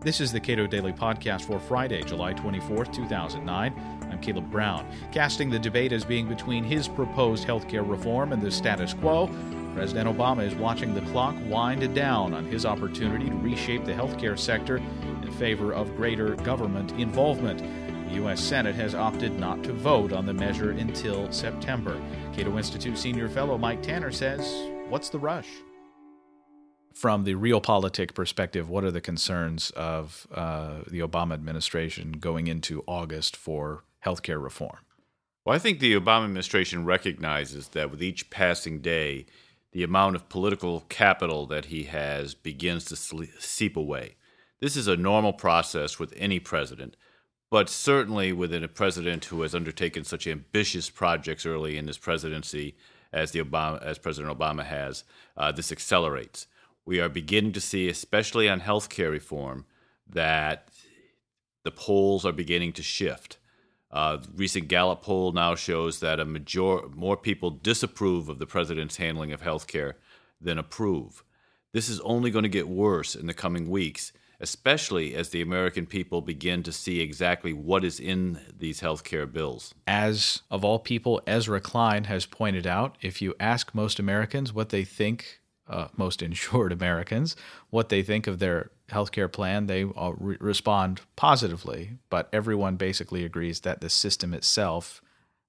This is the Cato Daily Podcast for Friday, July 24th, 2009. I'm Caleb Brown. Casting the debate as being between his proposed healthcare reform and the status quo, President Obama is watching the clock wind down on his opportunity to reshape the healthcare sector in favor of greater government involvement. The U.S. Senate has opted not to vote on the measure until September. Cato Institute senior fellow Mike Tanner says, What's the rush? From the realpolitik perspective, what are the concerns of uh, the Obama administration going into August for healthcare reform? Well, I think the Obama administration recognizes that with each passing day, the amount of political capital that he has begins to seep away. This is a normal process with any president, but certainly within a president who has undertaken such ambitious projects early in his presidency as the Obama, as President Obama has, uh, this accelerates. We are beginning to see, especially on health care reform, that the polls are beginning to shift. Uh, recent Gallup poll now shows that a major more people disapprove of the president's handling of health care than approve. This is only going to get worse in the coming weeks especially as the American people begin to see exactly what is in these health care bills. As of all people, Ezra Klein has pointed out, if you ask most Americans what they think, uh, most insured Americans, what they think of their health care plan, they re- respond positively. But everyone basically agrees that the system itself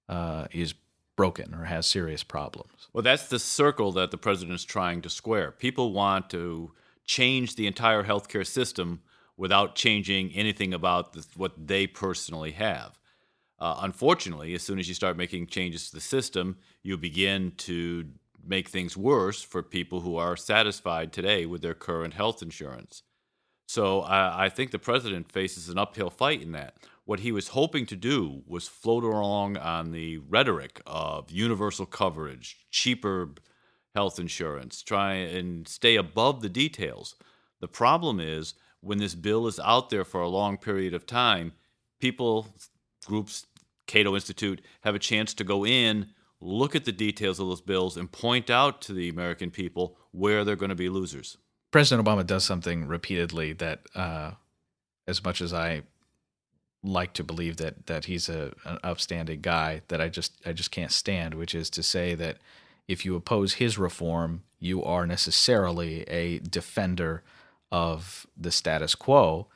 uh, is broken or has serious problems. Well, that's the circle that the president is trying to square. People want to change the entire healthcare system without changing anything about the, what they personally have. Uh, unfortunately, as soon as you start making changes to the system, you begin to make things worse for people who are satisfied today with their current health insurance. So I, I think the president faces an uphill fight in that. What he was hoping to do was float along on the rhetoric of universal coverage, cheaper health insurance, try and stay above the details. The problem is when this bill is out there for a long period of time, people, groups, Cato Institute have a chance to go in, look at the details of those bills, and point out to the American people where they're going to be losers. President Obama does something repeatedly that, uh, as much as I like to believe that that he's a, an upstanding guy, that I just I just can't stand, which is to say that if you oppose his reform, you are necessarily a defender of the status quo.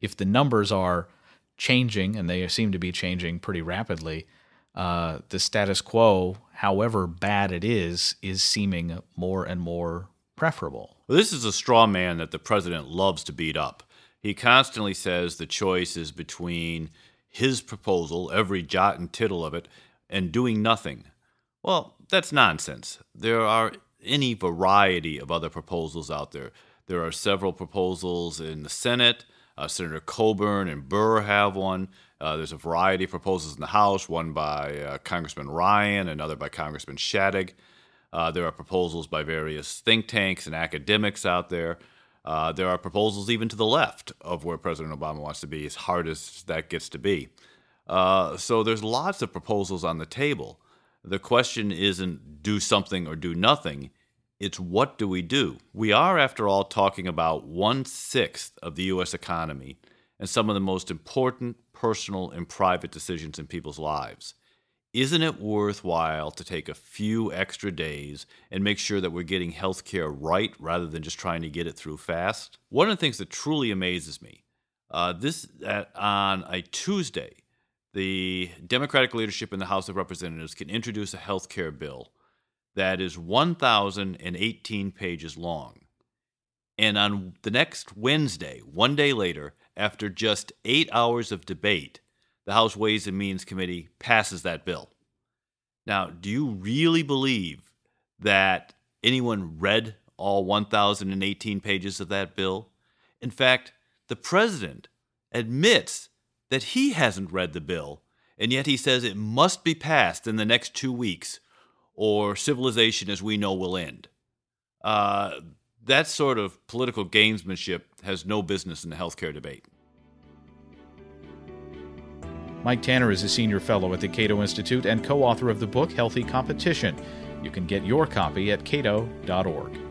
If the numbers are changing, and they seem to be changing pretty rapidly, uh, the status quo, however bad it is, is seeming more and more preferable. Well, this is a straw man that the president loves to beat up. He constantly says the choice is between his proposal, every jot and tittle of it, and doing nothing. Well, that's nonsense. There are any variety of other proposals out there. There are several proposals in the Senate. Uh, Senator Coburn and Burr have one. Uh, there's a variety of proposals in the House, one by uh, Congressman Ryan, another by Congressman Shadegg. Uh, there are proposals by various think tanks and academics out there. Uh, there are proposals even to the left of where President Obama wants to be, as hard as that gets to be. Uh, so there's lots of proposals on the table the question isn't do something or do nothing. It's what do we do? We are, after all, talking about one sixth of the U.S. economy and some of the most important personal and private decisions in people's lives. Isn't it worthwhile to take a few extra days and make sure that we're getting health care right rather than just trying to get it through fast? One of the things that truly amazes me uh, this uh, on a Tuesday, the Democratic leadership in the House of Representatives can introduce a health care bill that is 1,018 pages long. And on the next Wednesday, one day later, after just eight hours of debate, the House Ways and Means Committee passes that bill. Now, do you really believe that anyone read all 1,018 pages of that bill? In fact, the president admits that he hasn't read the bill, and yet he says it must be passed in the next two weeks, or civilization as we know will end. Uh, that sort of political gamesmanship has no business in the healthcare debate. Mike Tanner is a senior fellow at the Cato Institute and co author of the book Healthy Competition. You can get your copy at cato.org.